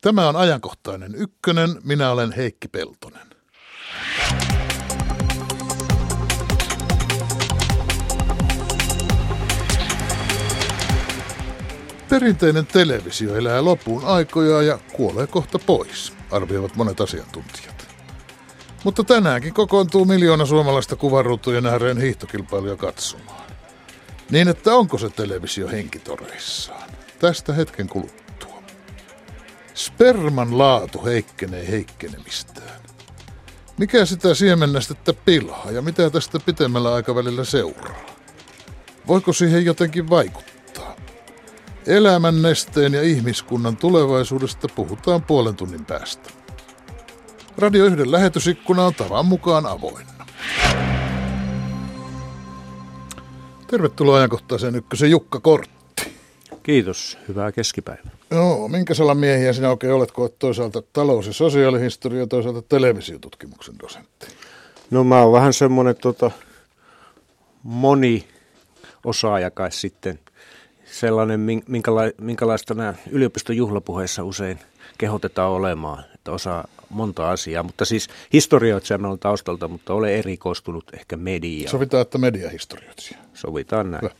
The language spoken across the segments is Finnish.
Tämä on ajankohtainen ykkönen. Minä olen Heikki Peltonen. Perinteinen televisio elää lopun aikoja ja kuolee kohta pois, arvioivat monet asiantuntijat. Mutta tänäänkin kokoontuu miljoona suomalaista kuvaruutujen ääreen hiihtokilpailuja katsomaan. Niin että onko se televisio henkitoreissaan? Tästä hetken kuluttua. Sperman laatu heikkenee heikkenemistään. Mikä sitä siemennestettä pilaa ja mitä tästä pitemmällä aikavälillä seuraa? Voiko siihen jotenkin vaikuttaa? Elämän nesteen ja ihmiskunnan tulevaisuudesta puhutaan puolen tunnin päästä. Radio 1 lähetysikkuna on tavan mukaan avoinna. Tervetuloa ajankohtaiseen ykkösen Jukka Kortti. Kiitos, hyvää keskipäivää. Joo, minkä salan miehiä sinä oikein olet, kun olet toisaalta talous- ja sosiaalihistoria ja toisaalta televisiotutkimuksen dosentti? No mä oon vähän semmoinen tota, moni osaaja kai sitten. Sellainen, minkäla- minkälaista nämä yliopiston juhlapuheissa usein kehotetaan olemaan, että osaa monta asiaa. Mutta siis historioitsijana on taustalta, mutta olen erikoistunut ehkä mediaan. Sovitaan, että mediahistorioitsija. Sovitaan näin. Hyvä.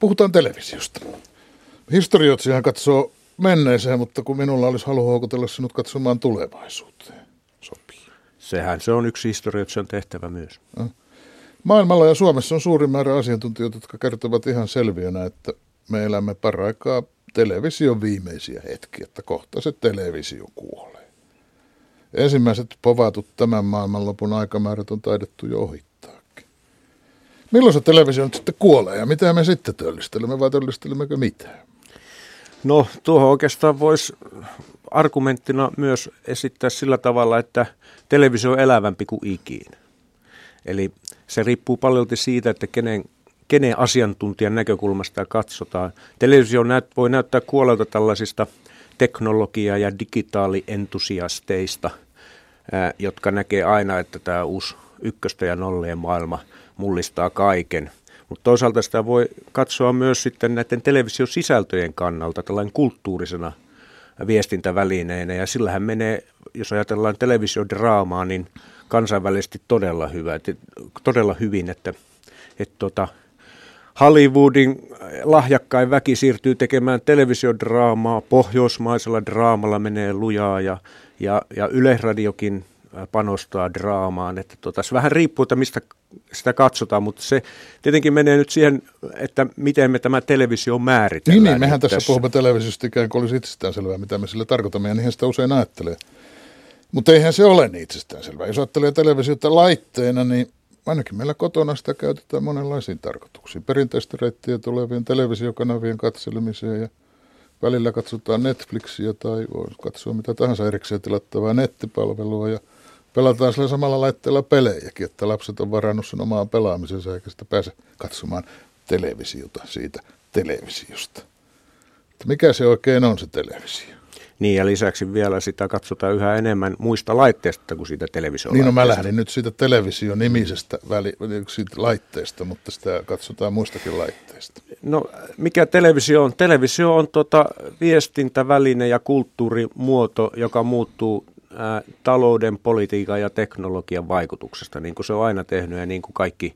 Puhutaan televisiosta. Historioitsijahan katsoo menneeseen, mutta kun minulla olisi halu houkutella sinut katsomaan tulevaisuuteen. Sopii. Sehän se on yksi historioitsijan tehtävä myös. Maailmalla ja Suomessa on suuri määrä asiantuntijoita, jotka kertovat ihan selviönä, että me elämme paraikaa television viimeisiä hetkiä, että kohta se televisio kuolee. Ensimmäiset povatut tämän maailmanlopun aikamäärät on taidettu jo ohittaakin. Milloin se televisio nyt sitten kuolee ja mitä me sitten töllistelemme vai töllistelemmekö mitään? No tuohon oikeastaan voisi argumenttina myös esittää sillä tavalla, että televisio on elävämpi kuin ikinä. Eli se riippuu paljon siitä, että kenen, kenen asiantuntijan näkökulmasta katsotaan. Televisio näyt, voi näyttää kuolelta tällaisista teknologia- ja digitaalientusiasteista, ää, jotka näkee aina, että tämä uusi ykköstä ja nollien maailma mullistaa kaiken. Mutta toisaalta sitä voi katsoa myös sitten näiden televisiosisältöjen kannalta tällainen kulttuurisena viestintävälineenä. Ja sillähän menee, jos ajatellaan televisiodraamaa, niin kansainvälisesti todella, hyvä, että, todella hyvin, että, että tota, Hollywoodin lahjakkain väki siirtyy tekemään televisiodraamaa, pohjoismaisella draamalla menee lujaa ja, ja, ja Yleisradiokin panostaa draamaan. Että tota, se vähän riippuu, että mistä sitä katsotaan, mutta se tietenkin menee nyt siihen, että miten me tämä televisio määritellään. Niin, niin mehän tässä, tässä puhumme televisiosta ikään kuin olisi itsestäänselvää, mitä me sille tarkoitamme, ja niinhän sitä usein ajattelee. Mutta eihän se ole niin itsestäänselvää. Jos ajattelee televisiota laitteena, niin ainakin meillä kotona sitä käytetään monenlaisiin tarkoituksiin. Perinteistä reittiä tulevien televisiokanavien katselemiseen ja välillä katsotaan Netflixiä tai voi katsoa mitä tahansa erikseen tilattavaa nettipalvelua ja pelataan sillä samalla laitteella pelejäkin, että lapset on varannut sen omaan pelaamisensa eikä sitä pääse katsomaan televisiota siitä televisiosta. Että mikä se oikein on se televisio? Niin ja lisäksi vielä sitä katsotaan yhä enemmän muista laitteista kuin siitä televisio Niin no mä lähdin nyt siitä televisio-nimisestä väli, siitä laitteesta, mutta sitä katsotaan muistakin laitteista. No mikä televisio on? Televisio on tota viestintäväline ja kulttuurimuoto, joka muuttuu talouden, politiikan ja teknologian vaikutuksesta, niin kuin se on aina tehnyt ja niin kuin kaikki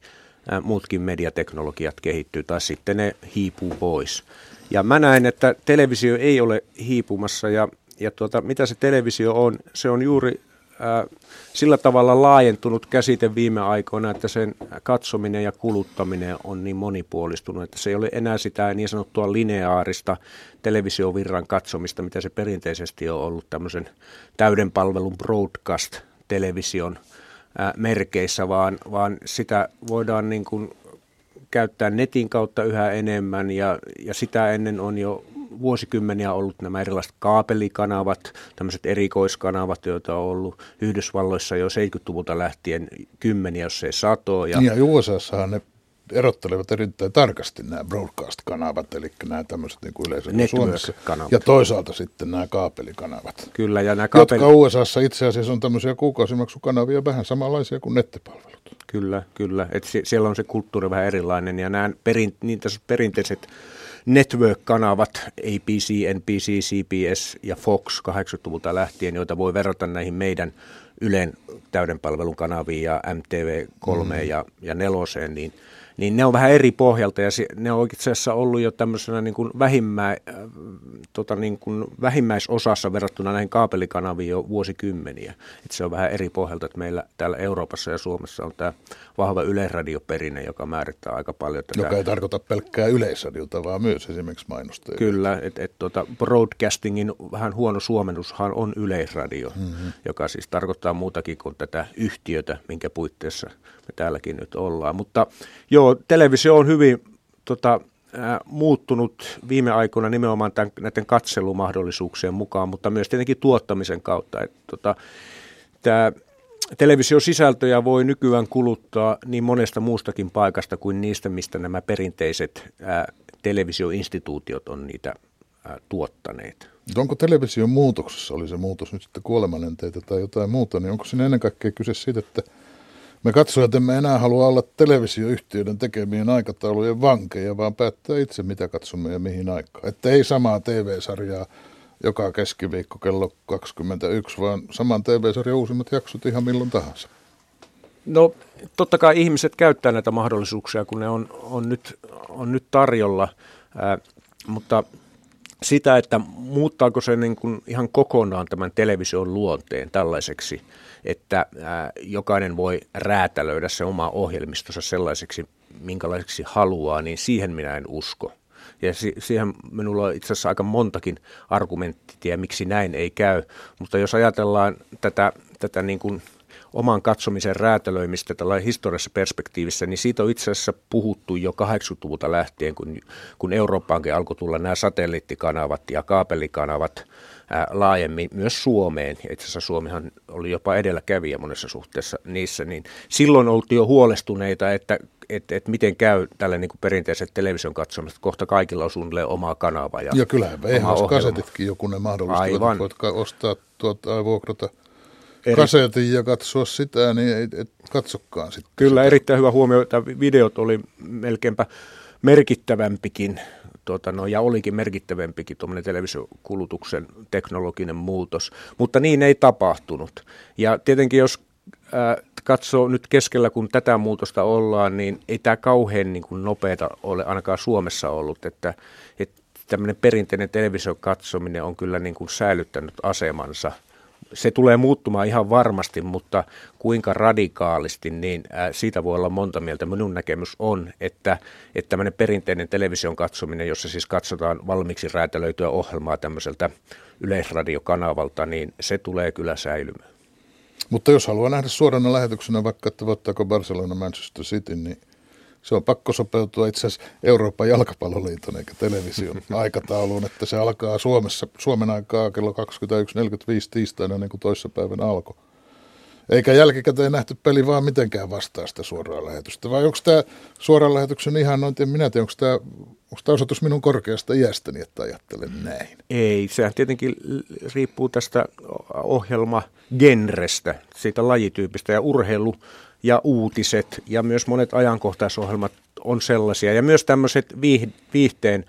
muutkin mediateknologiat kehittyy, tai sitten ne hiipuu pois. Ja mä näen, että televisio ei ole hiipumassa ja, ja tuota, mitä se televisio on, se on juuri sillä tavalla laajentunut käsite viime aikoina, että sen katsominen ja kuluttaminen on niin monipuolistunut, että se ei ole enää sitä niin sanottua lineaarista televisiovirran katsomista, mitä se perinteisesti on ollut tämmöisen täyden palvelun broadcast-television merkeissä, vaan, vaan sitä voidaan niin kuin käyttää netin kautta yhä enemmän ja, ja sitä ennen on jo vuosikymmeniä ollut nämä erilaiset kaapelikanavat, tämmöiset erikoiskanavat, joita on ollut Yhdysvalloissa jo 70-luvulta lähtien kymmeniä, jos ei satoja. Niin ja USAssahan ne erottelevat erittäin tarkasti nämä broadcast-kanavat, eli nämä tämmöiset niin kuin yleensä Suomessa. Ja toisaalta sitten nämä kaapelikanavat. Kyllä, ja nämä kaapeli... Jotka USAssa itse asiassa on tämmöisiä kuukausimaksukanavia vähän samanlaisia kuin nettipalvelut. Kyllä, kyllä. Et sie- siellä on se kulttuuri vähän erilainen ja nämä perin, niin perinteiset network-kanavat, ABC, NBC, CBS ja Fox 80-luvulta lähtien, joita voi verrata näihin meidän Ylen täyden palvelun kanaviin ja MTV3 mm. ja, ja neloseen, niin – niin ne on vähän eri pohjalta ja ne on itse asiassa ollut jo tämmöisenä niin kuin vähimmä, äh, tota niin kuin vähimmäisosassa verrattuna näihin kaapelikanaviin jo vuosikymmeniä. Et se on vähän eri pohjalta, että meillä täällä Euroopassa ja Suomessa on tämä vahva yleisradioperinne, joka määrittää aika paljon tätä. Joka ei tarkoita pelkkää yleisradiota, vaan myös esimerkiksi mainosta. Kyllä, että et, tota, broadcastingin vähän huono suomennushan on yleisradio, mm-hmm. joka siis tarkoittaa muutakin kuin tätä yhtiötä, minkä puitteissa me täälläkin nyt ollaan. Mutta joo, televisio on hyvin tota, äh, muuttunut viime aikoina nimenomaan tämän, näiden katselumahdollisuuksien mukaan, mutta myös tietenkin tuottamisen kautta. Että, tota, tämä televisiosisältöjä voi nykyään kuluttaa niin monesta muustakin paikasta kuin niistä, mistä nämä perinteiset ää, televisioinstituutiot on niitä ää, tuottaneet. Onko television muutoksessa, oli se muutos nyt sitten kuolemanenteitä tai jotain muuta, niin onko siinä ennen kaikkea kyse siitä, että me katsojat emme enää halua olla televisioyhtiöiden tekemien aikataulujen vankeja, vaan päättää itse, mitä katsomme ja mihin aikaan. Että ei samaa TV-sarjaa joka keskiviikko kello 21, vaan saman TV-sarjan uusimmat jaksot ihan milloin tahansa. No totta kai ihmiset käyttää näitä mahdollisuuksia, kun ne on, on, nyt, on nyt tarjolla, ää, mutta sitä, että muuttaako se niin kuin ihan kokonaan tämän television luonteen tällaiseksi, että ää, jokainen voi räätälöidä se oma ohjelmistonsa sellaiseksi, minkälaiseksi haluaa, niin siihen minä en usko. Ja si- siihen minulla on itse asiassa aika montakin argumenttia, miksi näin ei käy. Mutta jos ajatellaan tätä, tätä niin kuin oman katsomisen räätälöimistä tällä historiassa perspektiivissä, niin siitä on itse asiassa puhuttu jo 80-luvulta lähtien, kun, kun Eurooppaankin alkoi tulla nämä satelliittikanavat ja kaapelikanavat ää, laajemmin myös Suomeen. Ja itse asiassa Suomihan oli jopa edelläkävijä monessa suhteessa niissä, niin silloin oltiin jo huolestuneita, että että et miten käy tälle niin perinteiset television katsomista. Kohta kaikilla on suunnilleen omaa kanavaa. Ja, ja kyllähän VHS-kasetitkin joku ne mahdollistavat, voit ostaa tuota, vuokrata Eri... kasetin ja katsoa sitä, niin ei, et katsokaan sitten. Kyllä, sitä. erittäin hyvä huomio. että videot oli melkeinpä merkittävämpikin tuota, no, ja olikin merkittävämpikin tuommoinen televisiokulutuksen teknologinen muutos, mutta niin ei tapahtunut. Ja tietenkin jos äh, katsoo nyt keskellä, kun tätä muutosta ollaan, niin ei tämä kauhean niin kuin nopeata ole ainakaan Suomessa ollut, että, että tämmöinen perinteinen television katsominen on kyllä niin kuin säilyttänyt asemansa. Se tulee muuttumaan ihan varmasti, mutta kuinka radikaalisti, niin ää, siitä voi olla monta mieltä. Minun näkemys on, että, että tämmöinen perinteinen television katsominen, jossa siis katsotaan valmiiksi räätälöityä ohjelmaa tämmöiseltä yleisradiokanavalta, niin se tulee kyllä säilymään. Mutta jos haluaa nähdä suorana lähetyksenä vaikka, että voittaako Barcelona Manchester City, niin se on pakko sopeutua itse asiassa Euroopan jalkapalloliiton eikä television aikatauluun, että se alkaa Suomessa, Suomen aikaa kello 21.45 tiistaina niin kuin toissapäivän alkoi. Eikä jälkikäteen nähty peli vaan mitenkään vastaa sitä suoraa lähetystä. Vai onko tämä suoran lähetyksen ihan noin, en minä tiedä, onko tämä, onko tämä osoitus minun korkeasta iästäni, että ajattelen näin? Ei, sehän tietenkin riippuu tästä ohjelmagenrestä, siitä lajityypistä ja urheilu ja uutiset ja myös monet ajankohtaisohjelmat on sellaisia. Ja myös tämmöiset viihteen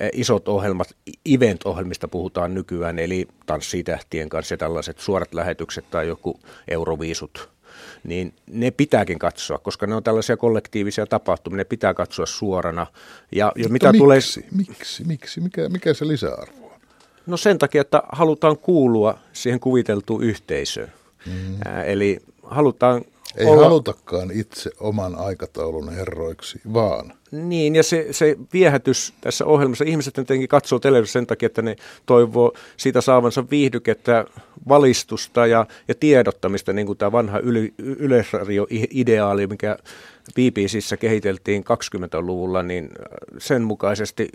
Eh, isot ohjelmat, event-ohjelmista puhutaan nykyään, eli tanssitähtien kanssa ja tällaiset suorat lähetykset tai joku euroviisut, niin ne pitääkin katsoa, koska ne on tällaisia kollektiivisia tapahtumia, ne pitää katsoa suorana. Ja, ja mitä miksi? tulee... Miksi? Miksi? Mikä, mikä se lisäarvo on? No sen takia, että halutaan kuulua siihen kuviteltuun yhteisöön. Mm. Ää, eli halutaan ei olla... halutakaan itse oman aikataulun herroiksi, vaan. Niin, ja se, se viehätys tässä ohjelmassa, ihmiset tietenkin katsoo televisiossa sen takia, että ne toivoo siitä saavansa viihdykettä, valistusta ja, ja tiedottamista, niin kuin tämä vanha yle, yleisradio-ideaali, mikä BBCissä kehiteltiin 20-luvulla, niin sen mukaisesti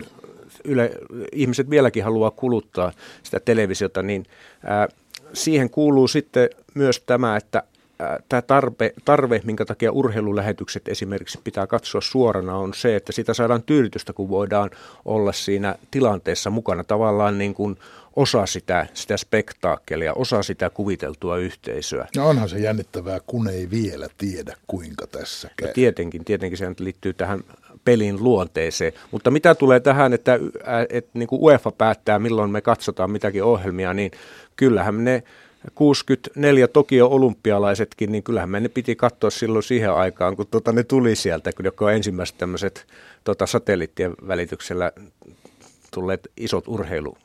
yle, ihmiset vieläkin haluaa kuluttaa sitä televisiota, niin ää, siihen kuuluu sitten myös tämä, että tämä tarve, tarve, minkä takia urheilulähetykset esimerkiksi pitää katsoa suorana, on se, että sitä saadaan tyydytystä, kun voidaan olla siinä tilanteessa mukana tavallaan niin kuin osa sitä, sitä spektaakkelia, osa sitä kuviteltua yhteisöä. No onhan se jännittävää, kun ei vielä tiedä, kuinka tässä käy. No tietenkin, tietenkin se liittyy tähän pelin luonteeseen. Mutta mitä tulee tähän, että, että niin kuin UEFA päättää, milloin me katsotaan mitäkin ohjelmia, niin kyllähän ne 64 Tokio olympialaisetkin, niin kyllähän me ne piti katsoa silloin siihen aikaan, kun tota, ne tuli sieltä, kun joka on ensimmäiset tämmöiset tota, satelliittien välityksellä tulleet isot urheilu,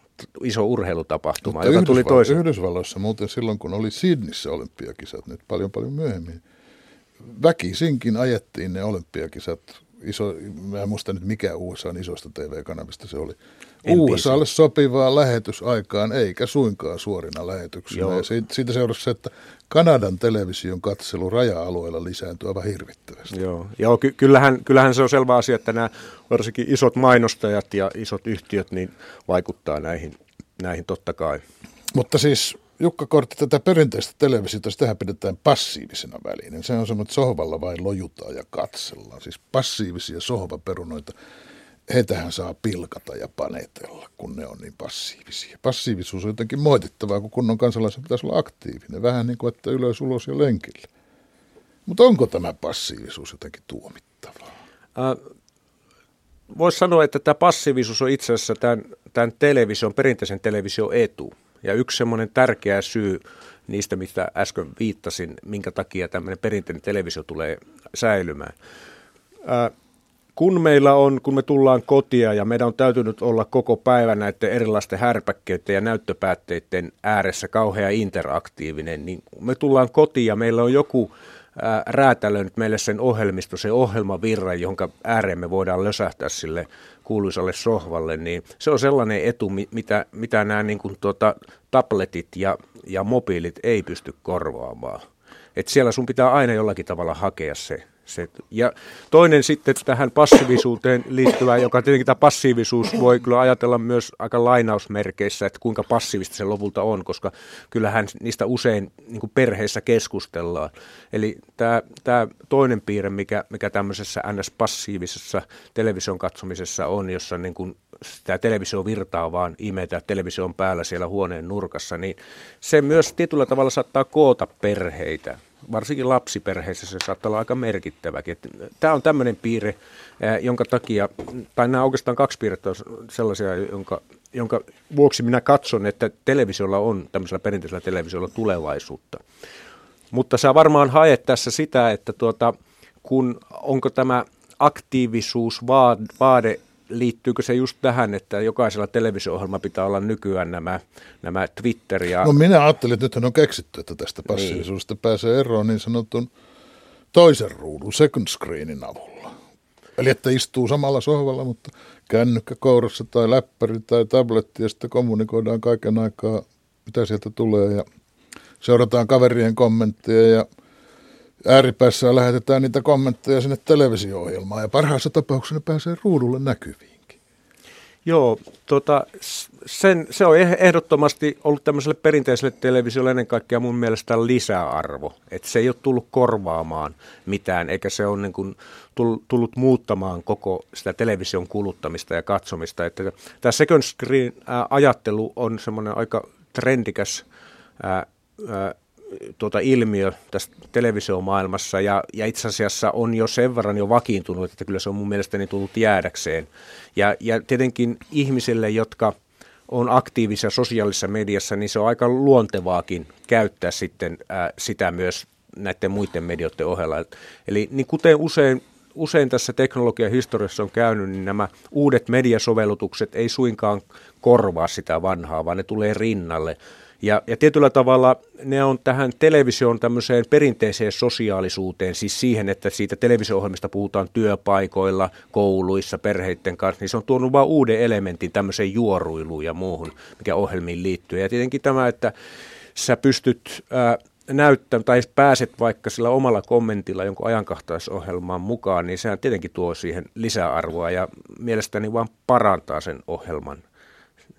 iso urheilutapahtuma, Mutta joka tuli toisen. Yhdysvalloissa muuten silloin, kun oli Sydnissä olympiakisat, nyt paljon paljon myöhemmin, väkisinkin ajettiin ne olympiakisat iso, mä en muista nyt mikä USA isosta TV-kanavista se oli. USAlle sopivaa lähetysaikaan, eikä suinkaan suorina lähetyksinä. Joo. Ja siitä, siitä seurasi se, että Kanadan television katselu raja-alueella lisääntyy aivan hirvittävästi. Joo, Joo ky- kyllähän, kyllähän se on selvä asia, että nämä varsinkin isot mainostajat ja isot yhtiöt niin vaikuttaa näihin, näihin totta kai. Mutta siis Jukka Kortti, tätä perinteistä televisiota, sitähän pidetään passiivisena välineen. Se on semmoinen, että sohvalla vain lojutaan ja katsellaan. Siis passiivisia sohvaperunoita, heitähän saa pilkata ja panetella, kun ne on niin passiivisia. Passiivisuus on jotenkin moitittavaa, kun kunnon kansalaisen pitäisi olla aktiivinen. Vähän niin kuin, että ylös, ulos ja lenkillä. Mutta onko tämä passiivisuus jotenkin tuomittavaa? Äh, Voisi sanoa, että tämä passiivisuus on itse asiassa tämän, tämän television, perinteisen television etu. Ja yksi semmoinen tärkeä syy niistä, mitä äsken viittasin, minkä takia tämmöinen perinteinen televisio tulee säilymään. Ää, kun meillä on, kun me tullaan kotia ja meidän on täytynyt olla koko päivä näiden erilaisten härpäkkeiden ja näyttöpäätteiden ääressä kauhea interaktiivinen, niin me tullaan kotiin ja meillä on joku räätälöinyt meille sen ohjelmisto, se ohjelmavirra, jonka ääreen me voidaan lösähtää sille kuuluisalle sohvalle, niin se on sellainen etu, mitä, mitä nämä niin kuin tuota, tabletit ja, ja mobiilit ei pysty korvaamaan. Et siellä sun pitää aina jollakin tavalla hakea se, se. Ja toinen sitten tähän passiivisuuteen liittyvä, joka tietenkin tämä passiivisuus voi kyllä ajatella myös aika lainausmerkeissä, että kuinka passiivista se lopulta on, koska kyllähän niistä usein niin kuin perheissä keskustellaan. Eli tämä, tämä toinen piirre, mikä, mikä tämmöisessä NS-passiivisessa television katsomisessa on, jossa niin kuin televisio virtaa vaan imetä, televisio on päällä siellä huoneen nurkassa, niin se myös tietyllä tavalla saattaa koota perheitä varsinkin lapsiperheissä se saattaa olla aika merkittäväkin. Tämä on tämmöinen piirre, jonka takia, tai nämä oikeastaan kaksi piirrettä on sellaisia, jonka, jonka vuoksi minä katson, että televisiolla on, tämmöisellä perinteisellä televisiolla tulevaisuutta. Mutta sä varmaan haet tässä sitä, että tuota, kun onko tämä aktiivisuus vaade liittyykö se just tähän, että jokaisella televisio-ohjelma pitää olla nykyään nämä, nämä Twitter ja... No minä ajattelin, että nythän on keksitty, että tästä passiivisuudesta niin. pääsee eroon niin sanotun toisen ruudun, second screenin avulla. Eli että istuu samalla sohvalla, mutta kännykkä kourassa tai läppäri tai tabletti ja sitten kommunikoidaan kaiken aikaa, mitä sieltä tulee ja seurataan kaverien kommentteja ja ääripäässä lähetetään niitä kommentteja sinne televisio-ohjelmaan ja parhaassa tapauksessa ne pääsee ruudulle näkyviinkin. Joo, tota, sen, se on eh, ehdottomasti ollut tämmöiselle perinteiselle televisiolle ennen kaikkea mun mielestä lisäarvo. Että se ei ole tullut korvaamaan mitään, eikä se ole niin kuin tullut muuttamaan koko sitä television kuluttamista ja katsomista. Että tämä second screen-ajattelu on semmoinen aika trendikäs ää, ää, tuota ilmiö tässä televisiomaailmassa ja, ja itse asiassa on jo sen verran jo vakiintunut, että kyllä se on mun mielestäni tullut jäädäkseen. Ja, ja tietenkin ihmisille, jotka on aktiivisia sosiaalisessa mediassa, niin se on aika luontevaakin käyttää sitten ää, sitä myös näiden muiden medioiden ohella. Eli niin kuten usein, usein tässä teknologian historiassa on käynyt, niin nämä uudet mediasovellutukset ei suinkaan korvaa sitä vanhaa, vaan ne tulee rinnalle. Ja, ja tietyllä tavalla ne on tähän televisioon tämmöiseen perinteiseen sosiaalisuuteen, siis siihen, että siitä televisio-ohjelmista puhutaan työpaikoilla, kouluissa, perheiden kanssa, niin se on tuonut vain uuden elementin tämmöiseen juoruiluun ja muuhun, mikä ohjelmiin liittyy. Ja tietenkin tämä, että sä pystyt ää, näyttämään tai pääset vaikka sillä omalla kommentilla jonkun ajankahtaisohjelmaan mukaan, niin sehän tietenkin tuo siihen lisäarvoa ja mielestäni vaan parantaa sen ohjelman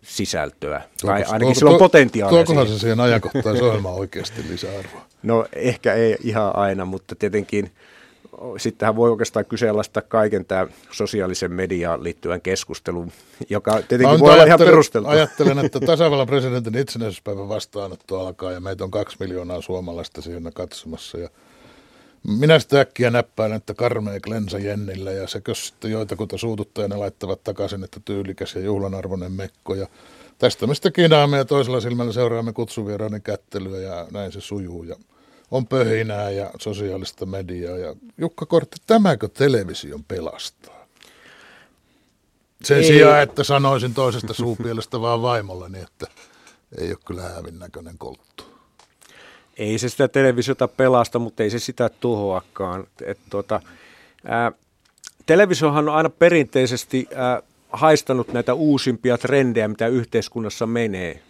sisältöä. Tai ainakin sillä on potentiaalia. Tuokohan se siihen ajankohtaisohjelmaan oikeasti lisäarvoa? No ehkä ei ihan aina, mutta tietenkin sittenhän voi oikeastaan kyseenalaistaa kaiken tämä sosiaalisen mediaan liittyvän keskustelun, joka tietenkin voi olla ihan perusteltu. Ajattelen, että tasavallan presidentin itsenäisyyspäivän vastaanotto alkaa ja meitä on kaksi miljoonaa suomalaista siinä katsomassa ja minä sitä äkkiä näppäilen, että karmea Glensa Jennillä ja sekö sitten joitakuta suututtaa ja ne laittavat takaisin, että tyylikäs ja juhlanarvoinen mekko. Ja tästä me sitten kinaamme ja toisella silmällä seuraamme kutsuvieraiden kättelyä ja näin se sujuu. Ja on pöhinää ja sosiaalista mediaa. Ja Jukka Kortti, tämäkö television pelastaa? Sen ei. sijaan, että sanoisin toisesta suupielestä vaan vaimolleni, että ei ole kyllä häävin näköinen kolttu ei se sitä televisiota pelasta, mutta ei se sitä tuhoakaan. Et tuota, ää, televisiohan on aina perinteisesti ää, haistanut näitä uusimpia trendejä, mitä yhteiskunnassa menee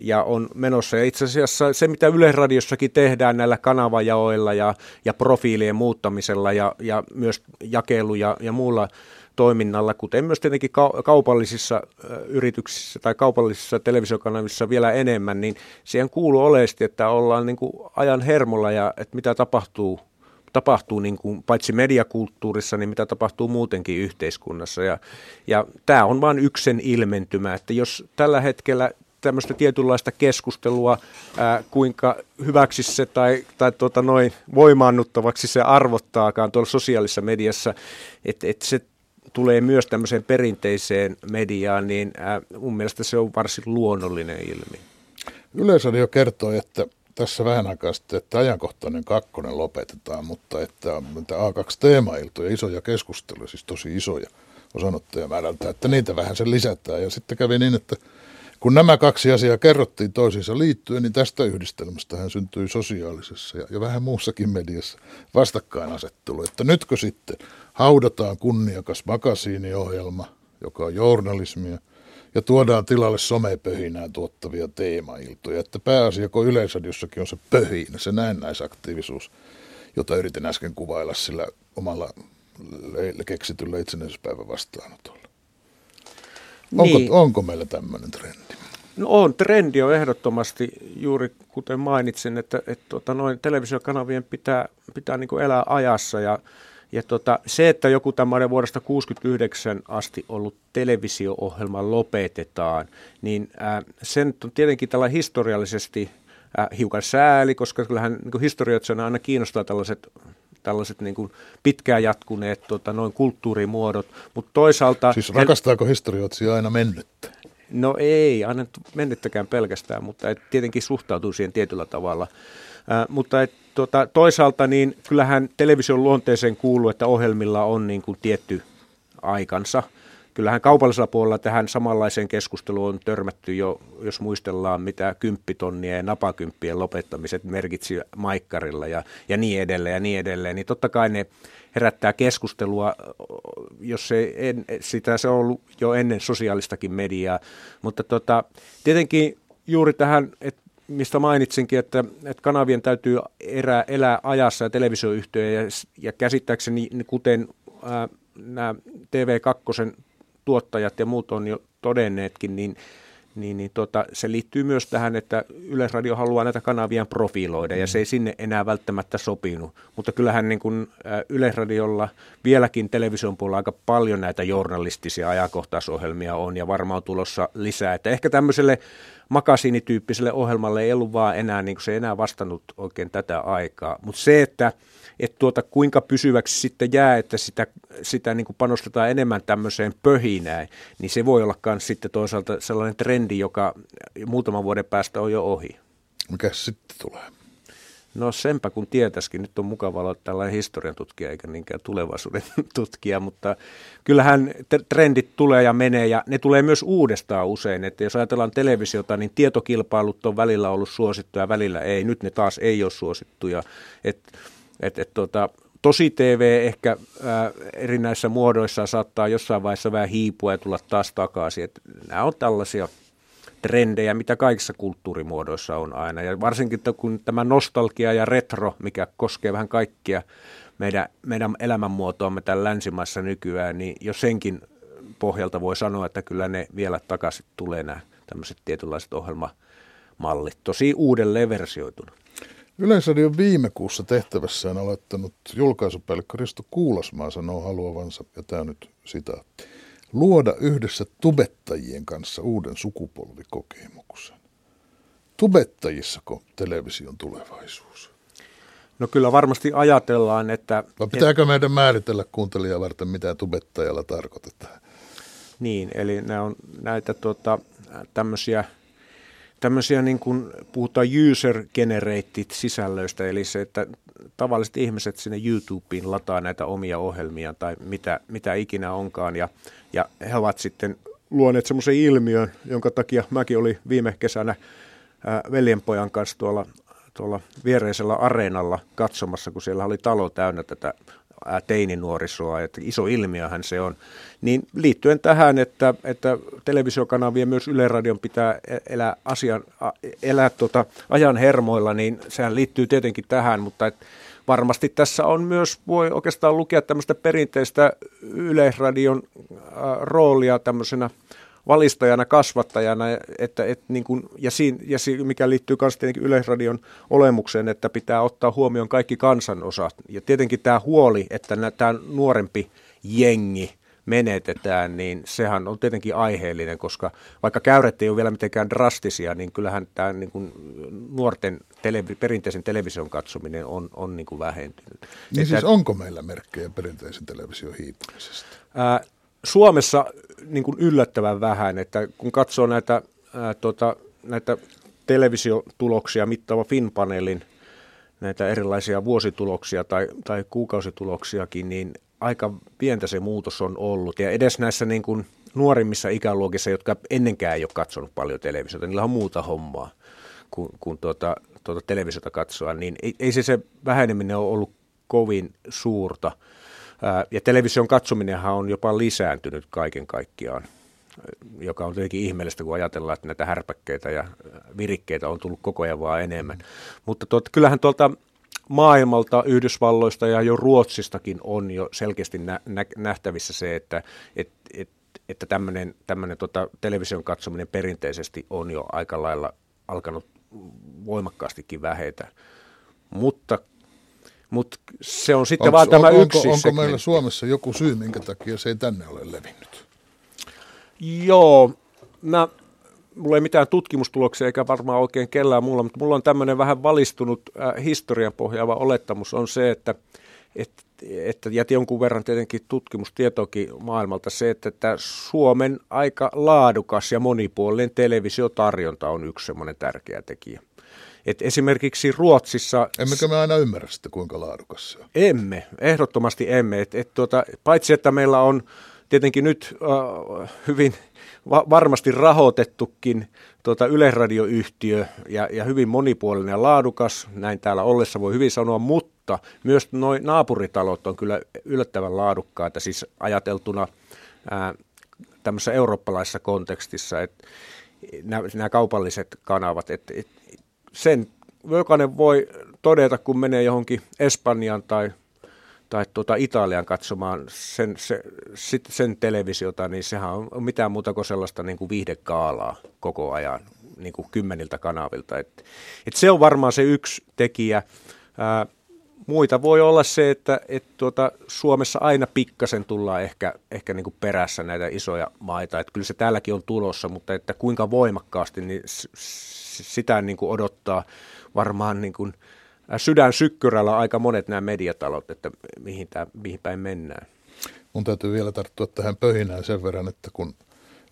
ja on menossa. Ja itse asiassa se, mitä Yleisradiossakin tehdään näillä kanavajaoilla ja, ja profiilien muuttamisella ja, ja myös jakelu ja, ja muulla toiminnalla, kuten myös tietenkin kaupallisissa yrityksissä tai kaupallisissa televisiokanavissa vielä enemmän, niin siihen kuuluu oleellisesti, että ollaan niin kuin ajan hermolla ja että mitä tapahtuu tapahtuu niin kuin, paitsi mediakulttuurissa, niin mitä tapahtuu muutenkin yhteiskunnassa. Ja, ja tämä on vain yksen ilmentymä, että jos tällä hetkellä tämmöistä tietynlaista keskustelua, ää, kuinka hyväksi se tai, tai tuota noin voimaannuttavaksi se arvottaakaan tuolla sosiaalisessa mediassa, että et se tulee myös tämmöiseen perinteiseen mediaan, niin äh, mun mielestä se on varsin luonnollinen ilmi. Yleisradio kertoi, että tässä vähän aikaa sitten, että ajankohtainen kakkonen lopetetaan, mutta että, että A2-teemailtoja, isoja keskusteluja, siis tosi isoja osanottajamäärältä, että niitä vähän se lisätään. Ja sitten kävi niin, että kun nämä kaksi asiaa kerrottiin toisiinsa liittyen, niin tästä yhdistelmästä hän syntyi sosiaalisessa ja, ja vähän muussakin mediassa vastakkainasettelu. Että nytkö sitten haudataan kunniakas makasiiniohjelma, joka on journalismia, ja tuodaan tilalle somepöhinää tuottavia teemailtoja. Että pääasiako yleisradiossakin on se pöhinä, se näennäisaktiivisuus, jota yritin äsken kuvailla sillä omalla keksityllä itsenäisyyspäivän vastaanotolla. Onko, niin. onko meillä tämmöinen trendi? No on, trendi on ehdottomasti juuri kuten mainitsin, että, että tuota, noin televisiokanavien pitää, pitää niin elää ajassa ja, ja tota, se, että joku tämmöinen vuodesta 1969 asti ollut televisio-ohjelma lopetetaan, niin ää, sen on tietenkin tällä historiallisesti ää, hiukan sääli, koska kyllähän niin historioitsijana aina kiinnostaa tällaiset tällaiset niin kuin pitkään jatkuneet tota, noin kulttuurimuodot, mutta toisaalta... Siis rakastaako historioitsija aina mennyttä? No ei, aina mennyttäkään pelkästään, mutta et tietenkin suhtautuu siihen tietyllä tavalla. Äh, mutta et, tota, toisaalta niin kyllähän television luonteeseen kuuluu, että ohjelmilla on niin kuin tietty aikansa – kyllähän kaupallisella puolella tähän samanlaiseen keskusteluun on törmätty jo, jos muistellaan, mitä kymppitonnia ja napakymppien lopettamiset merkitsi maikkarilla ja, ja niin edelleen ja niin edelleen, niin totta kai ne herättää keskustelua, jos se en, sitä se on ollut jo ennen sosiaalistakin mediaa, mutta tota, tietenkin juuri tähän, että mistä mainitsinkin, että, että kanavien täytyy erää, elää ajassa ja televisioyhtiöjä ja, ja käsittääkseni kuten ää, nämä TV2 tuottajat ja muut on jo todenneetkin, niin, niin, niin tota, se liittyy myös tähän, että Yleisradio haluaa näitä kanavia profiloida ja se ei sinne enää välttämättä sopinut. Mutta kyllähän niin kuin Yleisradiolla vieläkin television puolella aika paljon näitä journalistisia ajankohtaisohjelmia on ja varmaan tulossa lisää. Että ehkä tämmöiselle makasiinityyppiselle ohjelmalle ei ollut vaan enää, niin kuin se ei enää vastannut oikein tätä aikaa. Mutta se, että että tuota, kuinka pysyväksi sitten jää, että sitä, sitä niin kuin panostetaan enemmän tämmöiseen pöhinään, niin se voi olla myös sitten toisaalta sellainen trendi, joka muutaman vuoden päästä on jo ohi. Mikä sitten tulee? No senpä kun tietäisikin, nyt on mukava olla tällainen historian tutkija eikä niinkään tulevaisuuden tutkija, mutta kyllähän trendit tulee ja menee ja ne tulee myös uudestaan usein, että jos ajatellaan televisiota, niin tietokilpailut on välillä ollut suosittuja, välillä ei, nyt ne taas ei ole suosittuja, että et, et tota, tosi TV ehkä ää, erinäisissä muodoissa saattaa jossain vaiheessa vähän hiipua ja tulla taas takaisin. Et nämä on tällaisia trendejä, mitä kaikissa kulttuurimuodoissa on aina. Ja varsinkin kun tämä nostalgia ja retro, mikä koskee vähän kaikkia meidän, meidän elämänmuotoamme täällä länsimaissa nykyään, niin jo senkin pohjalta voi sanoa, että kyllä ne vielä takaisin tulee nämä tämmöiset tietynlaiset ohjelmamallit, tosi uudelleen versioituna. Yleisradion viime kuussa tehtävässään aloittanut julkaisupäällikkö Risto Kuulasmaa sanoo haluavansa, ja tämä nyt sitaatti, luoda yhdessä tubettajien kanssa uuden sukupolvikokemuksen. Tubettajissako television tulevaisuus? No kyllä varmasti ajatellaan, että... Vai pitääkö meidän määritellä kuuntelijaa varten, mitä tubettajalla tarkoitetaan? Niin, eli nämä on näitä tota, tämmöisiä tämmöisiä niin kuin puhutaan user-generated sisällöistä, eli se, että tavalliset ihmiset sinne YouTubeen lataa näitä omia ohjelmia tai mitä, mitä ikinä onkaan, ja, ja he ovat sitten luoneet semmoisen ilmiön, jonka takia mäkin olin viime kesänä ää, veljenpojan kanssa tuolla, tuolla viereisellä areenalla katsomassa, kun siellä oli talo täynnä tätä teininuorisoa, että iso ilmiöhän se on. Niin liittyen tähän, että, että televisiokanavien myös Yle Radion pitää e-, elää, asian, elää tota, ajan hermoilla, niin sehän liittyy tietenkin tähän, mutta et varmasti tässä on myös, voi oikeastaan lukea tämmöistä perinteistä Yleisradion roolia tämmöisenä valistajana, kasvattajana, että, että niin kuin, ja, siinä, ja siinä, mikä liittyy myös tietenkin Yleisradion olemukseen, että pitää ottaa huomioon kaikki kansanosat. Ja tietenkin tämä huoli, että tämä nuorempi jengi menetetään, niin sehän on tietenkin aiheellinen, koska vaikka käyrät ei ole vielä mitenkään drastisia, niin kyllähän tämä niin kuin nuorten televi- perinteisen television katsominen on, on niin kuin vähentynyt. Niin että, siis onko meillä merkkejä perinteisen television hiipumisesta? Ää, Suomessa niin kuin yllättävän vähän, että kun katsoo näitä, ää, tota, näitä televisiotuloksia mittaava FinPanelin näitä erilaisia vuosituloksia tai, tai kuukausituloksiakin, niin aika pientä se muutos on ollut. Ja edes näissä niin kuin nuorimmissa ikäluokissa, jotka ennenkään ei ole katsonut paljon televisiota, niillä on muuta hommaa kuin, kuin tuota, tuota televisiota katsoa, niin ei, ei se, se väheneminen ole ollut kovin suurta. Ja television katsominenhan on jopa lisääntynyt kaiken kaikkiaan, joka on tietenkin ihmeellistä, kun ajatellaan, että näitä härpäkkeitä ja virikkeitä on tullut koko ajan vaan enemmän. Mutta tuot, kyllähän tuolta maailmalta, Yhdysvalloista ja jo Ruotsistakin on jo selkeästi nä- nähtävissä se, että et, et, että tämmöinen, tämmöinen tota, television katsominen perinteisesti on jo aika lailla alkanut voimakkaastikin vähetä. Mutta mutta se on sitten onko, vaan tämä onko, yksi Onko, onko meillä Suomessa joku syy, minkä takia se ei tänne ole levinnyt? Joo, mä, mulla ei mitään tutkimustuloksia eikä varmaan oikein kellään muulla, mutta mulla on tämmöinen vähän valistunut äh, historian pohjaava olettamus on se, että et, että ja jonkun verran tietenkin tutkimustietokin maailmalta se, että, että Suomen aika laadukas ja monipuolinen televisiotarjonta on yksi semmoinen tärkeä tekijä. Et esimerkiksi Ruotsissa... Emmekö me aina ymmärrä sitä, kuinka laadukas se on? Emme, ehdottomasti emme. Et, et tuota, paitsi että meillä on tietenkin nyt äh, hyvin va- varmasti rahoitettukin tuota yleisradioyhtiö ja, ja hyvin monipuolinen ja laadukas, näin täällä ollessa voi hyvin sanoa, mutta myös noin naapuritalot on kyllä yllättävän laadukkaita, siis ajateltuna ää, tämmöisessä eurooppalaisessa kontekstissa, että nämä kaupalliset kanavat, että et, sen jokainen voi todeta, kun menee johonkin Espanjaan tai, tai tuota Italian katsomaan sen, se, sit sen televisiota, niin sehän on mitään muuta kuin sellaista niin kuin viihdekaalaa koko ajan niin kuin kymmeniltä kanavilta. Et, et se on varmaan se yksi tekijä. Ää, muita voi olla se, että et tuota, Suomessa aina pikkasen tullaan ehkä, ehkä niin kuin perässä näitä isoja maita. Et kyllä se täälläkin on tulossa, mutta että kuinka voimakkaasti, niin sitä niin kuin odottaa varmaan niin kuin sydän sykkyrällä aika monet nämä mediatalot, että mihin, tämä, mihin päin mennään. Mun täytyy vielä tarttua tähän pöhinään sen verran, että kun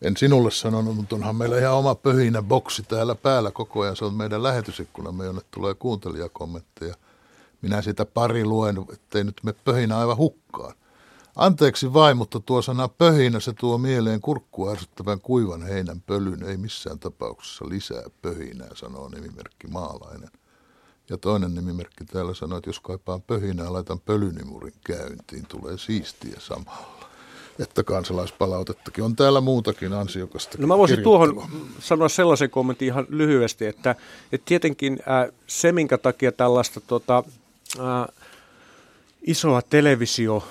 en sinulle sanonut, mutta onhan meillä ihan oma pöhinä boksi täällä päällä koko ajan. Se on meidän lähetysikkunamme, jonne tulee kuuntelijakommentteja. Minä sitä pari luen, ettei nyt me pöhinä aivan hukkaan. Anteeksi vain, mutta tuo sana pöhinä se tuo mieleen kurkkua ärsyttävän kuivan heinän pölyn. Ei missään tapauksessa lisää pöhinää, sanoo nimimerkki maalainen. Ja toinen nimimerkki täällä sanoo, että jos kaipaan pöhinää, laitan pölynimurin käyntiin. Tulee siistiä samalla. Että kansalaispalautettakin on täällä muutakin ansiokasta. No mä voisin tuohon sanoa sellaisen kommentin ihan lyhyesti, että, että tietenkin ää, se, minkä takia tällaista tota, ää, isoa televisio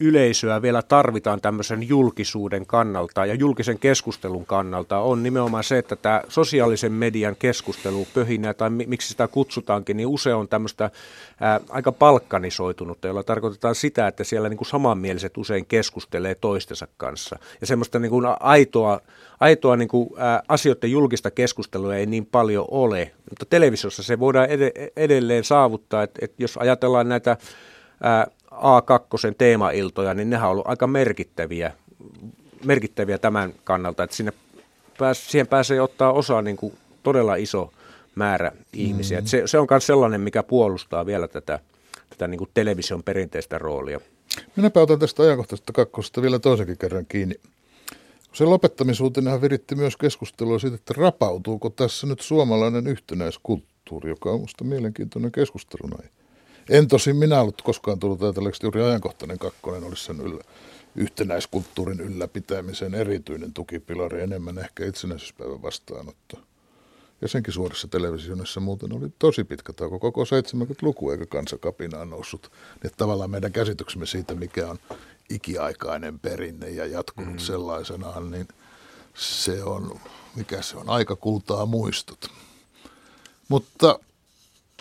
yleisöä vielä tarvitaan tämmöisen julkisuuden kannalta ja julkisen keskustelun kannalta on nimenomaan se, että tämä sosiaalisen median keskustelu, pöhinä tai miksi sitä kutsutaankin, niin usein on tämmöistä ää, aika palkkanisoitunutta, jolla tarkoitetaan sitä, että siellä niin kuin samanmieliset usein keskustelee toistensa kanssa. Ja semmoista niin kuin aitoa, aitoa niin kuin, ää, asioiden julkista keskustelua ei niin paljon ole, mutta televisiossa se voidaan ed- edelleen saavuttaa, että, että jos ajatellaan näitä ää, A2 teemailtoja, niin nehän on ollut aika merkittäviä, merkittäviä tämän kannalta, että sinne pääs, siihen pääsee ottaa osaa niin kuin todella iso määrä ihmisiä. Mm. se, se on myös sellainen, mikä puolustaa vielä tätä, tätä niin kuin television perinteistä roolia. Minäpä otan tästä ajankohtaisesta kakkosesta vielä toisenkin kerran kiinni. Se lopettamisuutinenhan viritti myös keskustelua siitä, että rapautuuko tässä nyt suomalainen yhtenäiskulttuuri, joka on minusta mielenkiintoinen keskustelun aihe. En tosin minä ollut koskaan tullut ajatelleeksi, juuri ajankohtainen kakkonen olisi sen yllä, yhtenäiskulttuurin ylläpitämisen erityinen tukipilari, enemmän ehkä itsenäisyyspäivän vastaanotto. Ja senkin suorassa televisionissa muuten oli tosi pitkä tauko, koko 70-luku eikä kansakapinaan noussut. Että tavallaan meidän käsityksemme siitä, mikä on ikiaikainen perinne ja jatkunut mm. sellaisenaan, niin se on, mikä se on, aika kultaa muistot. Mutta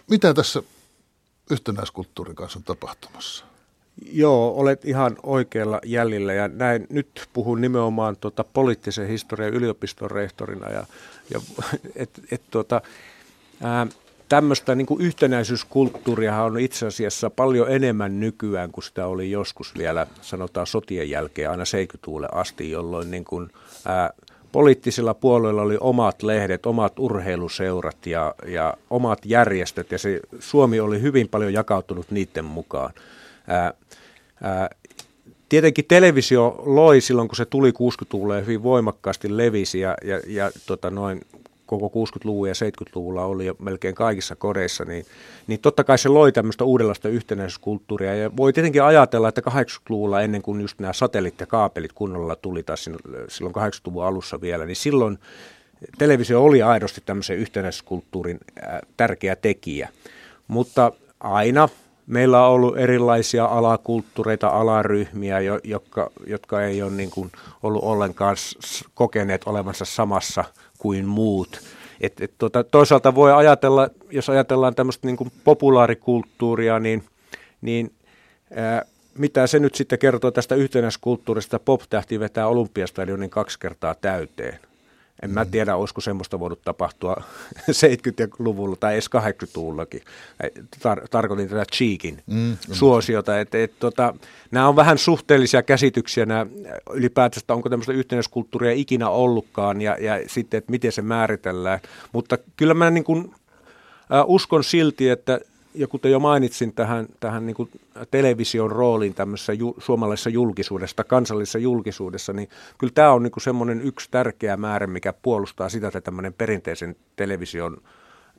mitä tässä yhtenäiskulttuurin kanssa tapahtumassa? Joo, olet ihan oikealla jäljellä ja näin nyt puhun nimenomaan tuota poliittisen historian yliopiston rehtorina ja, ja et, et, tuota, ää, tämmöistä niin kuin yhtenäisyyskulttuuria on itse asiassa paljon enemmän nykyään kuin sitä oli joskus vielä sanotaan sotien jälkeen aina 70-luvulle asti, jolloin niin kuin, ää, poliittisilla puolueilla oli omat lehdet, omat urheiluseurat ja, ja omat järjestöt, ja se, Suomi oli hyvin paljon jakautunut niiden mukaan. Ää, ää, tietenkin televisio loi silloin, kun se tuli 60-luvulle hyvin voimakkaasti levisi, ja, ja, ja tota noin koko 60-luvun ja 70-luvulla oli jo melkein kaikissa kodeissa, niin, niin totta kai se loi tämmöistä uudenlaista yhtenäisyyskulttuuria. Ja voi tietenkin ajatella, että 80-luvulla ennen kuin just nämä satelliit ja kaapelit kunnolla tuli, tai silloin 80-luvun alussa vielä, niin silloin televisio oli aidosti tämmöisen yhtenäisyyskulttuurin tärkeä tekijä. Mutta aina meillä on ollut erilaisia alakulttuureita, alaryhmiä, jotka, jotka ei ole niin kuin ollut ollenkaan kokeneet olevansa samassa kuin muut. Et, et tuota, toisaalta voi ajatella, jos ajatellaan tämmöistä niin kuin populaarikulttuuria, niin, niin ää, mitä se nyt sitten kertoo tästä yhtenäiskulttuurista, pop-tähti vetää olympiastadionin kaksi kertaa täyteen. En mä mm. tiedä, olisiko semmoista voinut tapahtua 70-luvulla tai edes 80-luvullakin. Tar- tarkoitin tätä Cheekin mm, suosiota. Et, et, tota, nämä on vähän suhteellisia käsityksiä nämä ylipäätänsä, onko tämmöistä yhtenäiskulttuuria ikinä ollutkaan ja, ja sitten, että miten se määritellään. Mutta kyllä mä niin kuin, äh, uskon silti, että ja kuten jo mainitsin tähän, tähän niin kuin television rooliin tämmöisessä ju, suomalaisessa julkisuudessa, kansallisessa julkisuudessa, niin kyllä tämä on niin semmoinen yksi tärkeä määrä, mikä puolustaa sitä, että tämmöinen perinteisen television,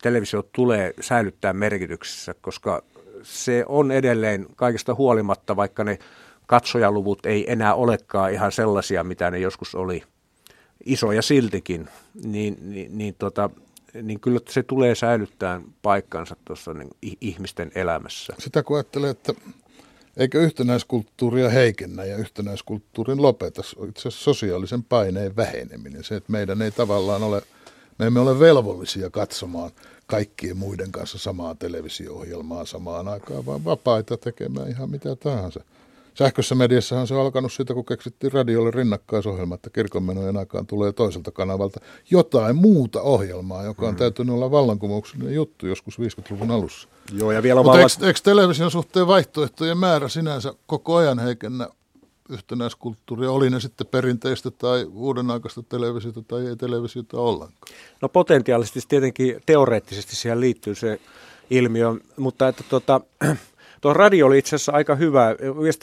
televisio tulee säilyttää merkityksessä, koska se on edelleen kaikesta huolimatta, vaikka ne katsojaluvut ei enää olekaan ihan sellaisia, mitä ne joskus oli isoja siltikin, niin, niin, niin tota, niin kyllä se tulee säilyttää paikkansa tuossa niin ihmisten elämässä. Sitä kun ajattelee, että eikö yhtenäiskulttuuria heikennä ja yhtenäiskulttuurin lopeta, itse asiassa sosiaalisen paineen väheneminen. Se, että meidän ei tavallaan ole, me emme ole velvollisia katsomaan kaikkien muiden kanssa samaa televisio-ohjelmaa samaan aikaan, vaan vapaita tekemään ihan mitä tahansa. Sähkössä mediassahan se on alkanut siitä, kun keksittiin radiolle rinnakkaisohjelma, että kirkonmenojen aikaan tulee toiselta kanavalta jotain muuta ohjelmaa, joka on mm. täytynyt olla vallankumouksellinen juttu joskus 50-luvun alussa. Joo, ja vielä Mutta vallan... eikö, eikö television suhteen vaihtoehtojen määrä sinänsä koko ajan heikennä yhtenäiskulttuuria, oli ne sitten perinteistä tai uuden aikaista televisiota tai ei televisiota ollenkaan? No potentiaalisesti tietenkin teoreettisesti siihen liittyy se ilmiö, mutta että tota, Tuo radio oli itse asiassa aika hyvä.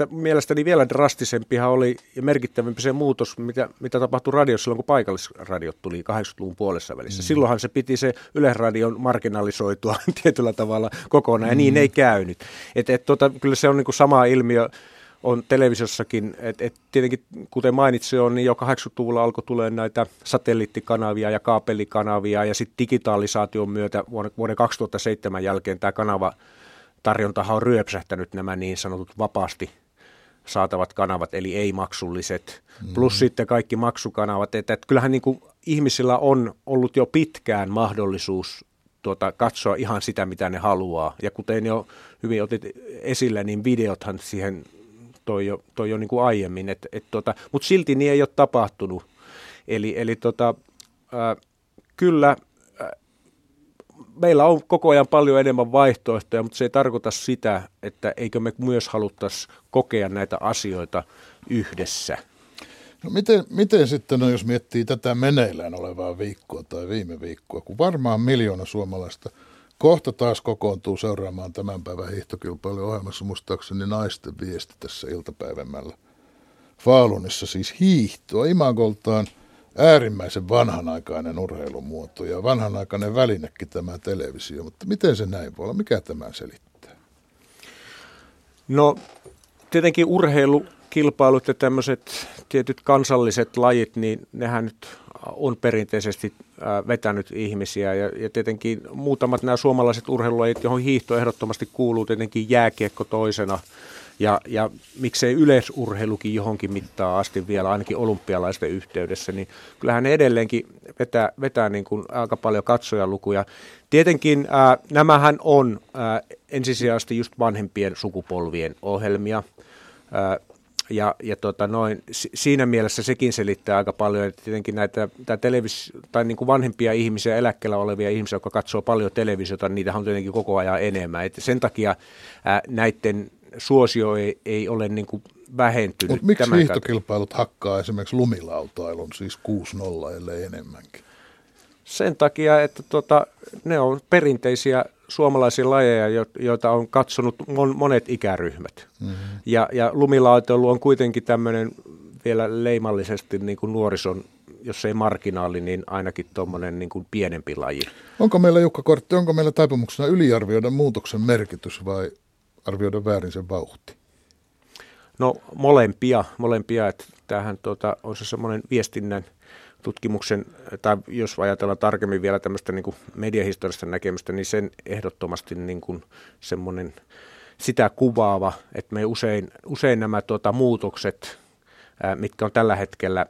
Mielestäni vielä drastisempihan oli ja merkittävämpi se muutos, mitä, mitä tapahtui radiossa silloin, kun paikallisradiot tuli 80-luvun puolessa välissä. Mm. Silloinhan se piti se Yleisradion marginalisoitua tietyllä tavalla kokonaan, ja mm. niin ei käynyt. Et, et, tota, kyllä se on niinku sama ilmiö on televisiossakin, että et tietenkin kuten mainitsin on, niin jo 80-luvulla alkoi tulee näitä satelliittikanavia ja kaapelikanavia ja sitten digitalisaation myötä vuoden 2007 jälkeen tämä kanava tarjontahan on ryöpsähtänyt nämä niin sanotut vapaasti saatavat kanavat, eli ei-maksulliset, mm. plus sitten kaikki maksukanavat. Että, että kyllähän niin kuin ihmisillä on ollut jo pitkään mahdollisuus tuota, katsoa ihan sitä, mitä ne haluaa. Ja kuten jo hyvin otit esille, niin videothan siihen toi jo, toi jo niin kuin aiemmin. Et, et tota, Mutta silti niin ei ole tapahtunut. Eli, eli tota, äh, kyllä meillä on koko ajan paljon enemmän vaihtoehtoja, mutta se ei tarkoita sitä, että eikö me myös haluttaisi kokea näitä asioita yhdessä. No miten, miten sitten, no jos miettii tätä meneillään olevaa viikkoa tai viime viikkoa, kun varmaan miljoona suomalaista kohta taas kokoontuu seuraamaan tämän päivän hiihtokilpailuohjelmassa muistaakseni naisten viesti tässä iltapäivämällä. Faalunissa siis hiihtoa imagoltaan äärimmäisen vanhanaikainen urheilumuoto ja vanhanaikainen välinekin tämä televisio, mutta miten se näin voi olla? Mikä tämä selittää? No tietenkin urheilu kilpailut ja tämmöiset tietyt kansalliset lajit, niin nehän nyt on perinteisesti vetänyt ihmisiä. Ja, ja tietenkin muutamat nämä suomalaiset urheilulajit, johon hiihto ehdottomasti kuuluu, tietenkin jääkiekko toisena. Ja, ja miksei yleisurheilukin johonkin mittaan asti vielä, ainakin olympialaisten yhteydessä, niin kyllähän ne edelleenkin vetää, vetää niin kuin aika paljon katsojalukuja. Tietenkin ää, nämähän on ää, ensisijaisesti just vanhempien sukupolvien ohjelmia. Ää, ja, ja tota noin, siinä mielessä sekin selittää aika paljon, että tietenkin näitä tämä televis, tai niin kuin vanhempia ihmisiä, eläkkeellä olevia ihmisiä, jotka katsoo paljon televisiota, niitä on tietenkin koko ajan enemmän. Et sen takia ää, näiden suosio ei, ei ole niin kuin vähentynyt. Mutta miksi hiihtokilpailut hakkaa esimerkiksi lumilautailun, siis 6-0 ellei enemmänkin? Sen takia, että tota, ne on perinteisiä suomalaisia lajeja, joita on katsonut monet ikäryhmät. Mm-hmm. Ja, ja lumilautailu on kuitenkin tämmöinen vielä leimallisesti niin kuin nuorison, jos ei marginaali, niin ainakin tuommoinen niin kuin pienempi laji. Onko meillä Jukka Kortti, onko meillä taipumuksena yliarvioida muutoksen merkitys vai arvioida väärin sen vauhti? No molempia, molempia että tämähän tuota, on se semmoinen viestinnän – tutkimuksen, tai jos ajatellaan tarkemmin vielä tämmöistä niin mediahistoriasta näkemystä, niin sen ehdottomasti niin kuin semmoinen sitä kuvaava, että me usein, usein nämä tuota, muutokset, mitkä on tällä hetkellä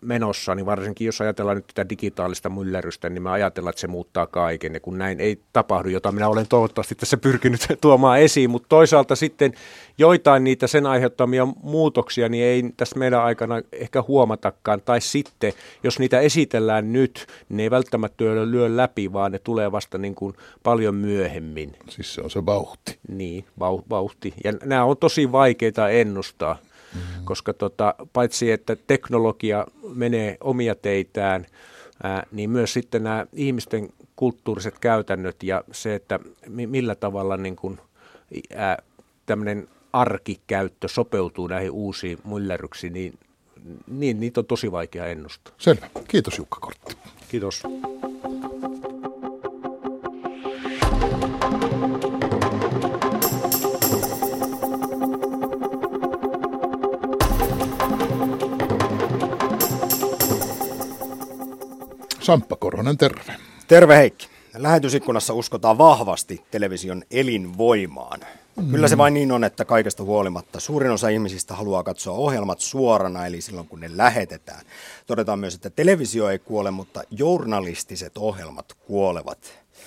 menossa, niin varsinkin jos ajatellaan nyt tätä digitaalista myllerrystä, niin mä ajatellaan, että se muuttaa kaiken. Ja kun näin ei tapahdu, jota minä olen toivottavasti tässä pyrkinyt tuomaan esiin, mutta toisaalta sitten joitain niitä sen aiheuttamia muutoksia, niin ei tässä meidän aikana ehkä huomatakaan. Tai sitten, jos niitä esitellään nyt, niin ne ei välttämättä lyö läpi, vaan ne tulee vasta niin kuin paljon myöhemmin. Siis se on se vauhti. Niin, vauhti. Ja nämä on tosi vaikeita ennustaa mm-hmm. koska tota, paitsi että teknologia menee omia teitään, ää, niin myös sitten nämä ihmisten kulttuuriset käytännöt ja se, että millä tavalla niin kuin, ää, tämmöinen arkikäyttö sopeutuu näihin uusiin myllerryksiin, niin, niin niitä on tosi vaikea ennustaa. Selvä. Kiitos Jukka Kortti. Kiitos. Samppa Koronen, terve. Terve Heikki. Lähetysikkunassa uskotaan vahvasti television elinvoimaan. Mm. Kyllä se vain niin on, että kaikesta huolimatta suurin osa ihmisistä haluaa katsoa ohjelmat suorana, eli silloin kun ne lähetetään. Todetaan myös, että televisio ei kuole, mutta journalistiset ohjelmat kuolevat.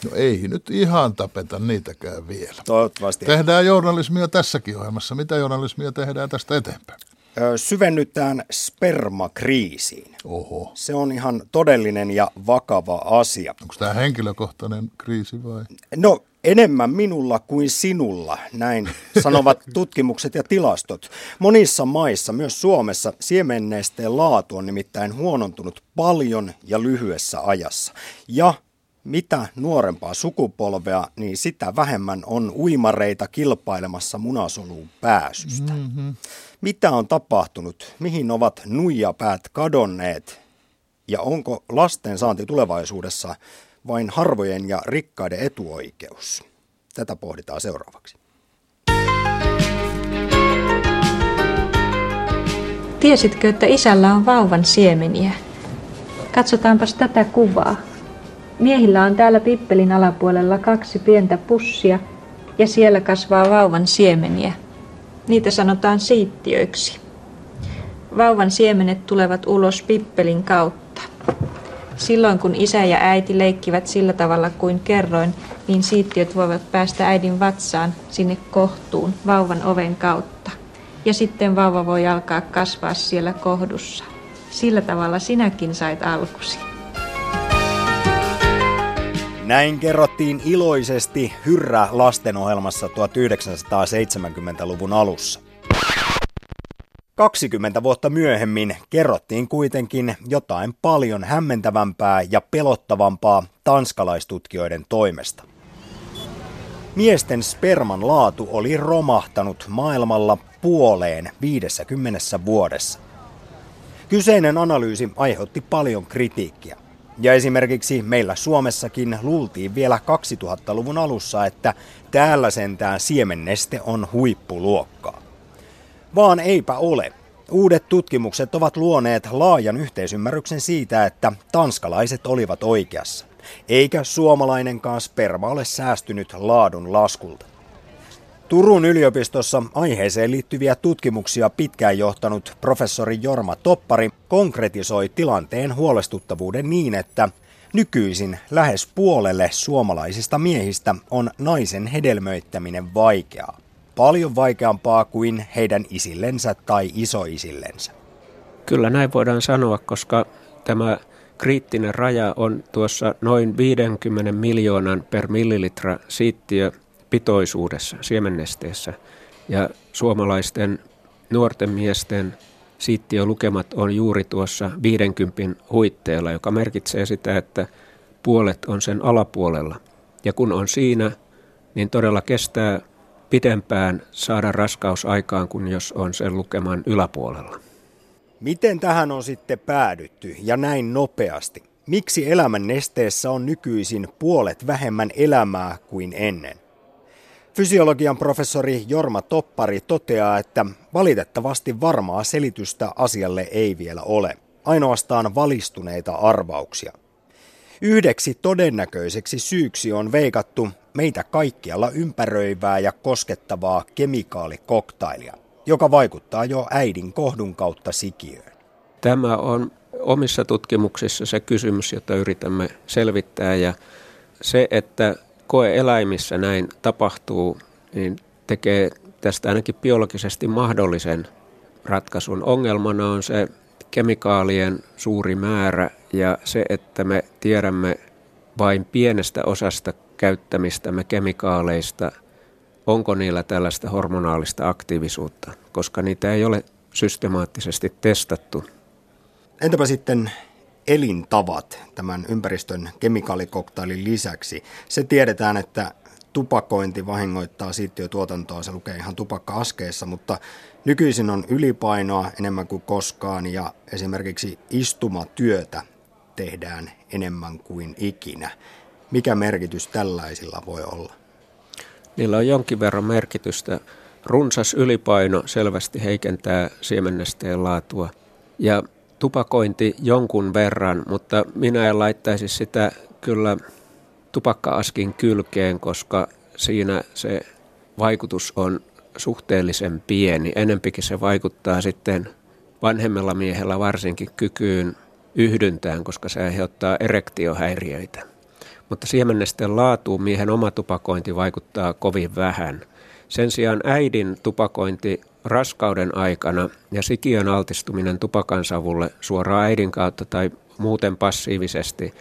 No ei nyt ihan tapeta niitäkään vielä. Toivottavasti. Tehdään journalismia tässäkin ohjelmassa. Mitä journalismia tehdään tästä eteenpäin? Syvennytään spermakriisiin. Oho. Se on ihan todellinen ja vakava asia. Onko tämä henkilökohtainen kriisi vai? No enemmän minulla kuin sinulla, näin sanovat tutkimukset ja tilastot. Monissa maissa, myös Suomessa, siemenneesteen laatu on nimittäin huonontunut paljon ja lyhyessä ajassa. Ja mitä nuorempaa sukupolvea, niin sitä vähemmän on uimareita kilpailemassa munasoluun pääsystä. Mm-hmm. Mitä on tapahtunut? Mihin ovat nuijapäät kadonneet? Ja onko lasten saanti tulevaisuudessa vain harvojen ja rikkaiden etuoikeus? Tätä pohditaan seuraavaksi. Tiesitkö, että isällä on vauvan siemeniä? Katsotaanpas tätä kuvaa. Miehillä on täällä pippelin alapuolella kaksi pientä pussia ja siellä kasvaa vauvan siemeniä. Niitä sanotaan siittiöiksi. Vauvan siemenet tulevat ulos pippelin kautta. Silloin kun isä ja äiti leikkivät sillä tavalla kuin kerroin, niin siittiöt voivat päästä äidin vatsaan sinne kohtuun vauvan oven kautta. Ja sitten vauva voi alkaa kasvaa siellä kohdussa. Sillä tavalla sinäkin sait alkusi. Näin kerrottiin iloisesti Hyrrä lastenohjelmassa 1970-luvun alussa. 20 vuotta myöhemmin kerrottiin kuitenkin jotain paljon hämmentävämpää ja pelottavampaa tanskalaistutkijoiden toimesta. Miesten sperman laatu oli romahtanut maailmalla puoleen 50 vuodessa. Kyseinen analyysi aiheutti paljon kritiikkiä. Ja esimerkiksi meillä Suomessakin luultiin vielä 2000-luvun alussa, että täällä sentään siemenneste on huippuluokkaa. Vaan eipä ole. Uudet tutkimukset ovat luoneet laajan yhteisymmärryksen siitä, että tanskalaiset olivat oikeassa, eikä suomalainenkaan sperma ole säästynyt laadun laskulta. Turun yliopistossa aiheeseen liittyviä tutkimuksia pitkään johtanut professori Jorma Toppari konkretisoi tilanteen huolestuttavuuden niin, että nykyisin lähes puolelle suomalaisista miehistä on naisen hedelmöittäminen vaikeaa. Paljon vaikeampaa kuin heidän isillensä tai isoisillensä. Kyllä näin voidaan sanoa, koska tämä kriittinen raja on tuossa noin 50 miljoonan per millilitra siittiö pitoisuudessa, siemennesteessä. Ja suomalaisten nuorten miesten siittiölukemat on juuri tuossa 50 huitteella, joka merkitsee sitä, että puolet on sen alapuolella. Ja kun on siinä, niin todella kestää pidempään saada raskaus aikaan kuin jos on sen lukeman yläpuolella. Miten tähän on sitten päädytty ja näin nopeasti? Miksi elämän nesteessä on nykyisin puolet vähemmän elämää kuin ennen? Fysiologian professori Jorma Toppari toteaa, että valitettavasti varmaa selitystä asialle ei vielä ole, ainoastaan valistuneita arvauksia. Yhdeksi todennäköiseksi syyksi on veikattu meitä kaikkialla ympäröivää ja koskettavaa kemikaalikoktailia, joka vaikuttaa jo äidin kohdun kautta sikiöön. Tämä on omissa tutkimuksissa se kysymys, jota yritämme selvittää ja se, että koeeläimissä näin tapahtuu, niin tekee tästä ainakin biologisesti mahdollisen ratkaisun. Ongelmana on se kemikaalien suuri määrä ja se, että me tiedämme vain pienestä osasta käyttämistämme kemikaaleista, onko niillä tällaista hormonaalista aktiivisuutta, koska niitä ei ole systemaattisesti testattu. Entäpä sitten elintavat tämän ympäristön kemikaalikoktailin lisäksi. Se tiedetään, että tupakointi vahingoittaa siittiötuotantoa, se lukee ihan tupakka-askeessa, mutta nykyisin on ylipainoa enemmän kuin koskaan ja esimerkiksi istumatyötä tehdään enemmän kuin ikinä. Mikä merkitys tällaisilla voi olla? Niillä on jonkin verran merkitystä. Runsas ylipaino selvästi heikentää siemennesteen laatua ja tupakointi jonkun verran, mutta minä en laittaisi sitä kyllä tupakka-askin kylkeen, koska siinä se vaikutus on suhteellisen pieni. Enempikin se vaikuttaa sitten vanhemmalla miehellä varsinkin kykyyn yhdyntään, koska se aiheuttaa erektiohäiriöitä. Mutta siemennesten laatuun miehen oma tupakointi vaikuttaa kovin vähän. Sen sijaan äidin tupakointi raskauden aikana ja sikiön altistuminen tupakansavulle suoraan äidin kautta tai muuten passiivisesti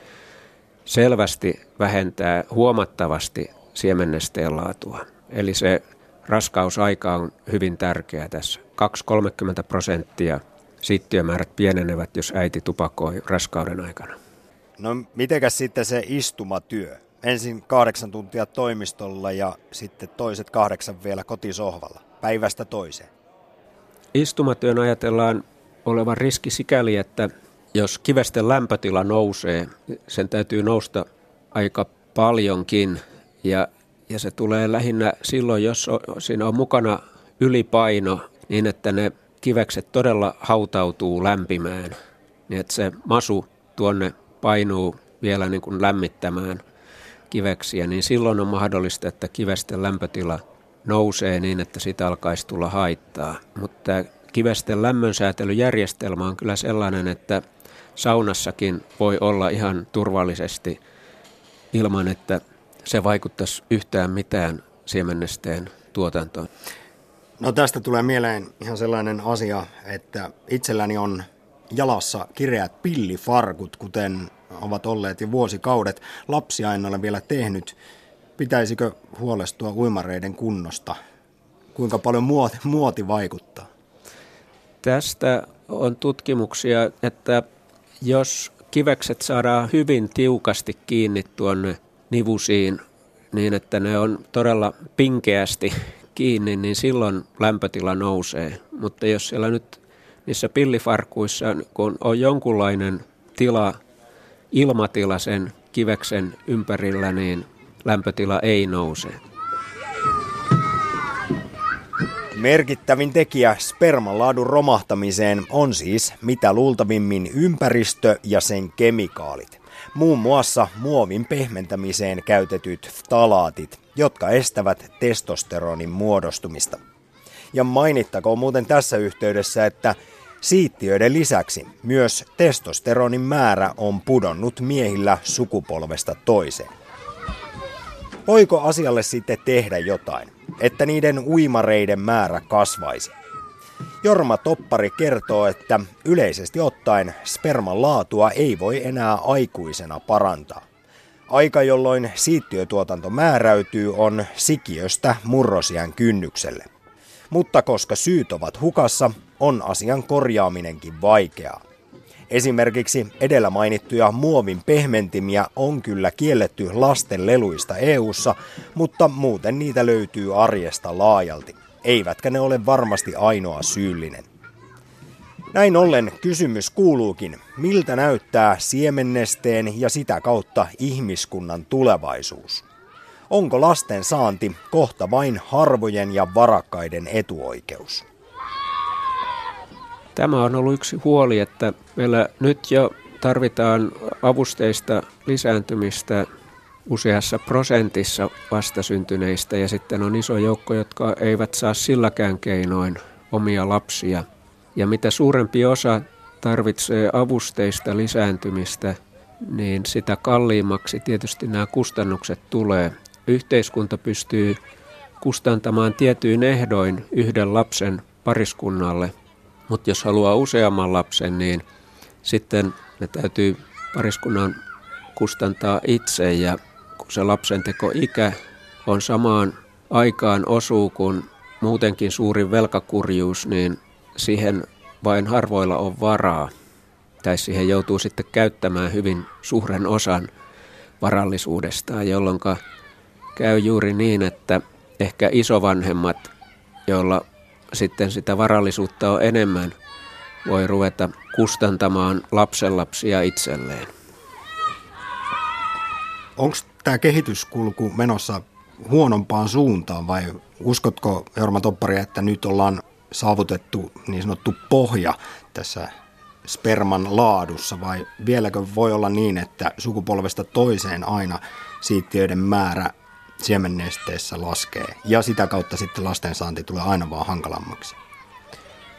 selvästi vähentää huomattavasti siemennesteen laatua. Eli se raskausaika on hyvin tärkeä tässä. 2-30 prosenttia siittiömäärät pienenevät, jos äiti tupakoi raskauden aikana. No mitenkäs sitten se istumatyö? Ensin kahdeksan tuntia toimistolla ja sitten toiset kahdeksan vielä kotisohvalla päivästä toiseen? Istumatyön ajatellaan olevan riski sikäli, että jos kivesten lämpötila nousee, sen täytyy nousta aika paljonkin ja, ja se tulee lähinnä silloin, jos siinä on mukana ylipaino niin, että ne kivekset todella hautautuu lämpimään, niin että se masu tuonne painuu vielä niin kuin lämmittämään kiveksiä, niin silloin on mahdollista, että kivesten lämpötila nousee niin, että sitä alkaisi tulla haittaa. Mutta kivesten lämmönsäätelyjärjestelmä on kyllä sellainen, että saunassakin voi olla ihan turvallisesti ilman, että se vaikuttaisi yhtään mitään siemennesteen tuotantoon. No tästä tulee mieleen ihan sellainen asia, että itselläni on jalassa kireät pillifarkut, kuten ovat olleet jo vuosikaudet. Lapsia en ole vielä tehnyt. Pitäisikö huolestua uimareiden kunnosta? Kuinka paljon muoti, muoti vaikuttaa? Tästä on tutkimuksia, että jos kivekset saadaan hyvin tiukasti kiinni tuonne nivusiin niin, että ne on todella pinkeästi kiinni, niin silloin lämpötila nousee. Mutta jos siellä nyt niissä pillifarkuissa, kun on jonkunlainen tila, ilmatila sen kiveksen ympärillä, niin lämpötila ei nouse. Merkittävin tekijä sperman laadun romahtamiseen on siis mitä luultavimmin ympäristö ja sen kemikaalit. Muun muassa muovin pehmentämiseen käytetyt talaatit, jotka estävät testosteronin muodostumista. Ja mainittakoon muuten tässä yhteydessä, että siittiöiden lisäksi myös testosteronin määrä on pudonnut miehillä sukupolvesta toiseen. Voiko asialle sitten tehdä jotain, että niiden uimareiden määrä kasvaisi? Jorma Toppari kertoo, että yleisesti ottaen sperman laatua ei voi enää aikuisena parantaa. Aika, jolloin siittiötuotanto määräytyy, on sikiöstä murrosian kynnykselle. Mutta koska syyt ovat hukassa, on asian korjaaminenkin vaikeaa. Esimerkiksi edellä mainittuja muovin pehmentimiä on kyllä kielletty lasten leluista EU:ssa, mutta muuten niitä löytyy arjesta laajalti. Eivätkä ne ole varmasti ainoa syyllinen. Näin ollen kysymys kuuluukin, miltä näyttää siemennesteen ja sitä kautta ihmiskunnan tulevaisuus? Onko lasten saanti kohta vain harvojen ja varakkaiden etuoikeus? Tämä on ollut yksi huoli, että meillä nyt jo tarvitaan avusteista lisääntymistä useassa prosentissa vastasyntyneistä ja sitten on iso joukko, jotka eivät saa silläkään keinoin omia lapsia. Ja mitä suurempi osa tarvitsee avusteista lisääntymistä, niin sitä kalliimmaksi tietysti nämä kustannukset tulee. Yhteiskunta pystyy kustantamaan tietyin ehdoin yhden lapsen pariskunnalle, mutta jos haluaa useamman lapsen, niin sitten ne täytyy pariskunnan kustantaa itse ja kun se lapsen teko ikä on samaan aikaan osuu kuin muutenkin suuri velkakurjuus, niin siihen vain harvoilla on varaa. Tai siihen joutuu sitten käyttämään hyvin suuren osan varallisuudestaan, jolloin käy juuri niin, että ehkä isovanhemmat, joilla sitten sitä varallisuutta on enemmän, voi ruveta kustantamaan lapsenlapsia itselleen. Onko tämä kehityskulku menossa huonompaan suuntaan vai uskotko Jorma Toppari, että nyt ollaan saavutettu niin sanottu pohja tässä sperman laadussa vai vieläkö voi olla niin, että sukupolvesta toiseen aina siittiöiden määrä siemennesteessä laskee ja sitä kautta sitten lastensaanti tulee aina vaan hankalammaksi?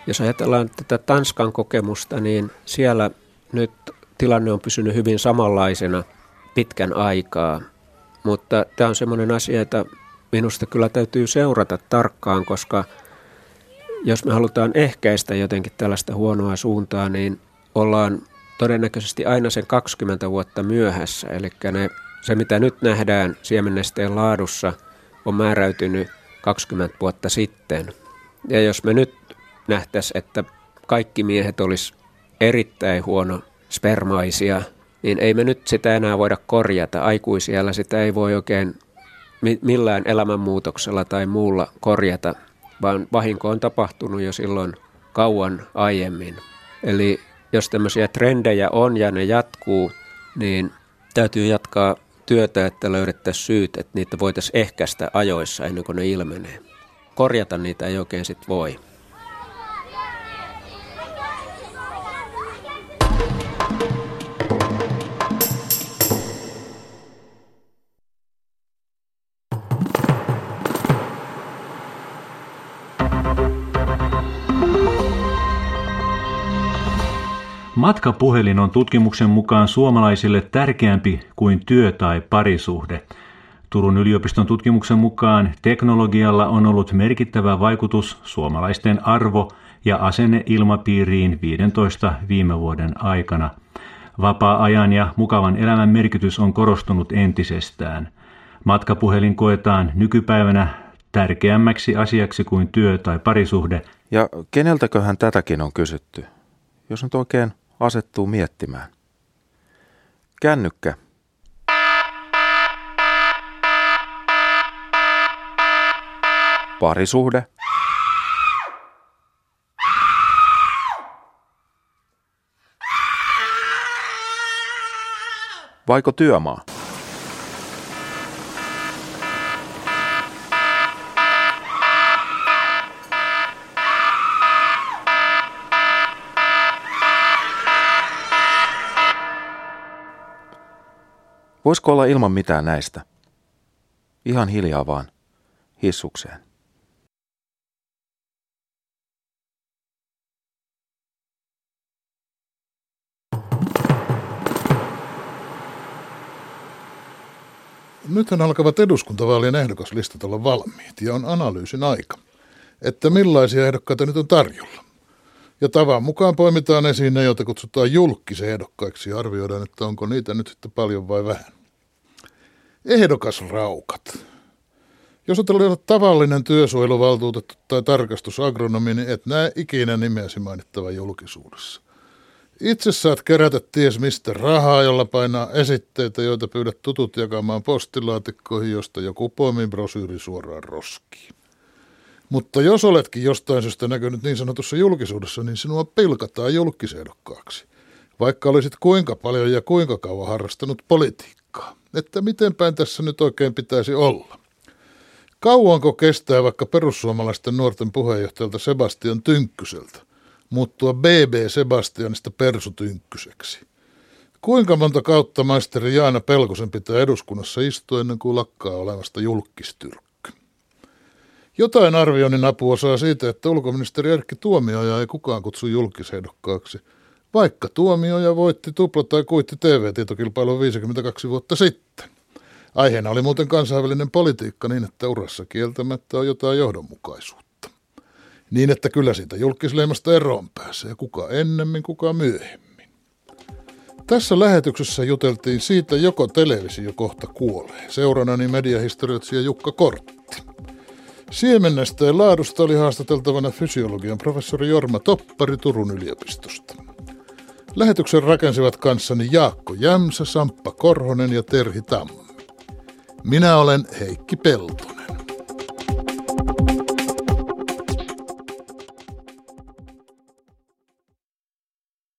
Jos ajatellaan tätä Tanskan kokemusta, niin siellä nyt tilanne on pysynyt hyvin samanlaisena pitkän aikaa. Mutta tämä on semmoinen asia, että minusta kyllä täytyy seurata tarkkaan, koska jos me halutaan ehkäistä jotenkin tällaista huonoa suuntaa, niin ollaan todennäköisesti aina sen 20 vuotta myöhässä. Eli ne, se, mitä nyt nähdään siemennesteen laadussa, on määräytynyt 20 vuotta sitten. Ja jos me nyt nähtäisiin, että kaikki miehet olisi erittäin huono spermaisia, niin ei me nyt sitä enää voida korjata. Aikuisiellä sitä ei voi oikein millään elämänmuutoksella tai muulla korjata, vaan vahinko on tapahtunut jo silloin kauan aiemmin. Eli jos tämmöisiä trendejä on ja ne jatkuu, niin täytyy jatkaa työtä, että löydettäisiin syyt, että niitä voitaisiin ehkäistä ajoissa ennen kuin ne ilmenee. Korjata niitä ei oikein sit voi. Matkapuhelin on tutkimuksen mukaan suomalaisille tärkeämpi kuin työ tai parisuhde. Turun yliopiston tutkimuksen mukaan teknologialla on ollut merkittävä vaikutus suomalaisten arvo- ja asenneilmapiiriin 15 viime vuoden aikana. Vapaa-ajan ja mukavan elämän merkitys on korostunut entisestään. Matkapuhelin koetaan nykypäivänä tärkeämmäksi asiaksi kuin työ tai parisuhde. Ja keneltäköhän tätäkin on kysytty, jos nyt oikein asettuu miettimään. Kännykkä. Parisuhde. Vaiko työmaa? Voisiko olla ilman mitään näistä? Ihan hiljaa vaan, hissukseen. Nythän alkavat eduskuntavaalien ehdokaslistat olla valmiit ja on analyysin aika, että millaisia ehdokkaita nyt on tarjolla. Ja tavan mukaan poimitaan esiin ne, joita kutsutaan julkisen ehdokkaiksi ja arvioidaan, että onko niitä nyt sitten paljon vai vähän. Ehdokasraukat. Jos olet tavallinen työsuojeluvaltuutettu tai tarkastusagronomi, niin et näe ikinä nimeäsi mainittava julkisuudessa. Itse saat kerätä ties mistä rahaa, jolla painaa esitteitä, joita pyydät tutut jakamaan postilaatikkoihin, josta joku poimin brosyyri suoraan roskiin. Mutta jos oletkin jostain syystä näkynyt niin sanotussa julkisuudessa, niin sinua pilkataan julkisehdokkaaksi. Vaikka olisit kuinka paljon ja kuinka kauan harrastanut politiikkaa. Että mitenpäin tässä nyt oikein pitäisi olla. Kauanko kestää vaikka perussuomalaisten nuorten puheenjohtajalta Sebastian Tynkkyseltä muuttua BB Sebastianista Persutynkkyseksi? Kuinka monta kautta maisteri Jaana Pelkosen pitää eduskunnassa istua ennen kuin lakkaa olemasta julkistyrkkä? Jotain arvioinnin apua saa siitä, että ulkoministeri Erkki Tuomioja ei kukaan kutsu julkisehdokkaaksi, vaikka Tuomioja voitti tupla- tai kuitti TV-tietokilpailun 52 vuotta sitten. Aiheena oli muuten kansainvälinen politiikka niin, että urassa kieltämättä on jotain johdonmukaisuutta. Niin, että kyllä siitä julkisleimasta eroon pääsee, kuka ennemmin, kuka myöhemmin. Tässä lähetyksessä juteltiin siitä, joko televisio kohta kuolee. Seuranani mediahistorioitsija Jukka Kortti. Siemennestä laadusta oli haastateltavana fysiologian professori Jorma Toppari Turun yliopistosta. Lähetyksen rakensivat kanssani Jaakko Jämsä, Samppa Korhonen ja Terhi Tammi. Minä olen Heikki Pelto.